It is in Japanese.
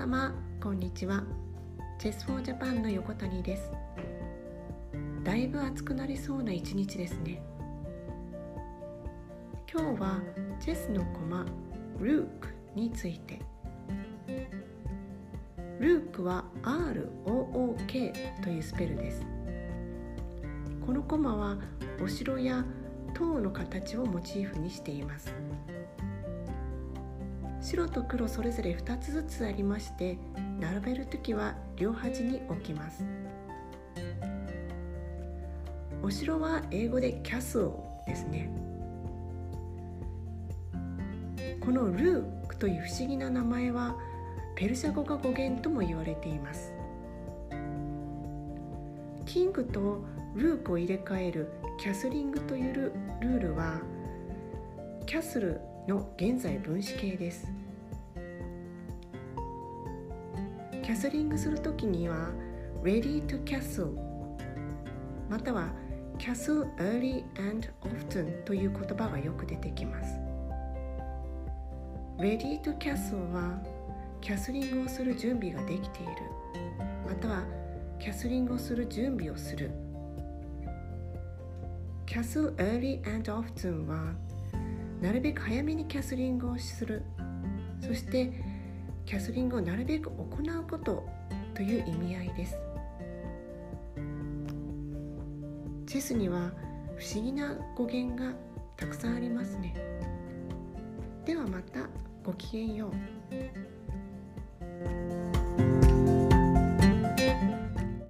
様こんにちは。チェスフォージャパンの横谷です。だいぶ暑くなりそうな一日ですね。今日はチェスの駒ルークについて。ルークは ROOK というスペルです。この駒はお城や塔の形をモチーフにしています。白と黒それぞれ2つずつありまして並べる時は両端に置きます。お城は英語でキャスルですね。このルークという不思議な名前はペルシャ語が語源とも言われています。キングとルークを入れ替えるキャスリングというルールはキャスルの現在分子形です。キャスリングするときには ready to castle または castle early and often という言葉がよく出てきます。ready to castle はキャスリングをする準備ができている。またはキャスリングをする準備をする。castle early and often はなるべく早めにキャスリングをする。そしてキャスリングをなるべく行うことという意味合いです。チェスには不思議な語源がたくさんありますね。ではまたごきげんよう。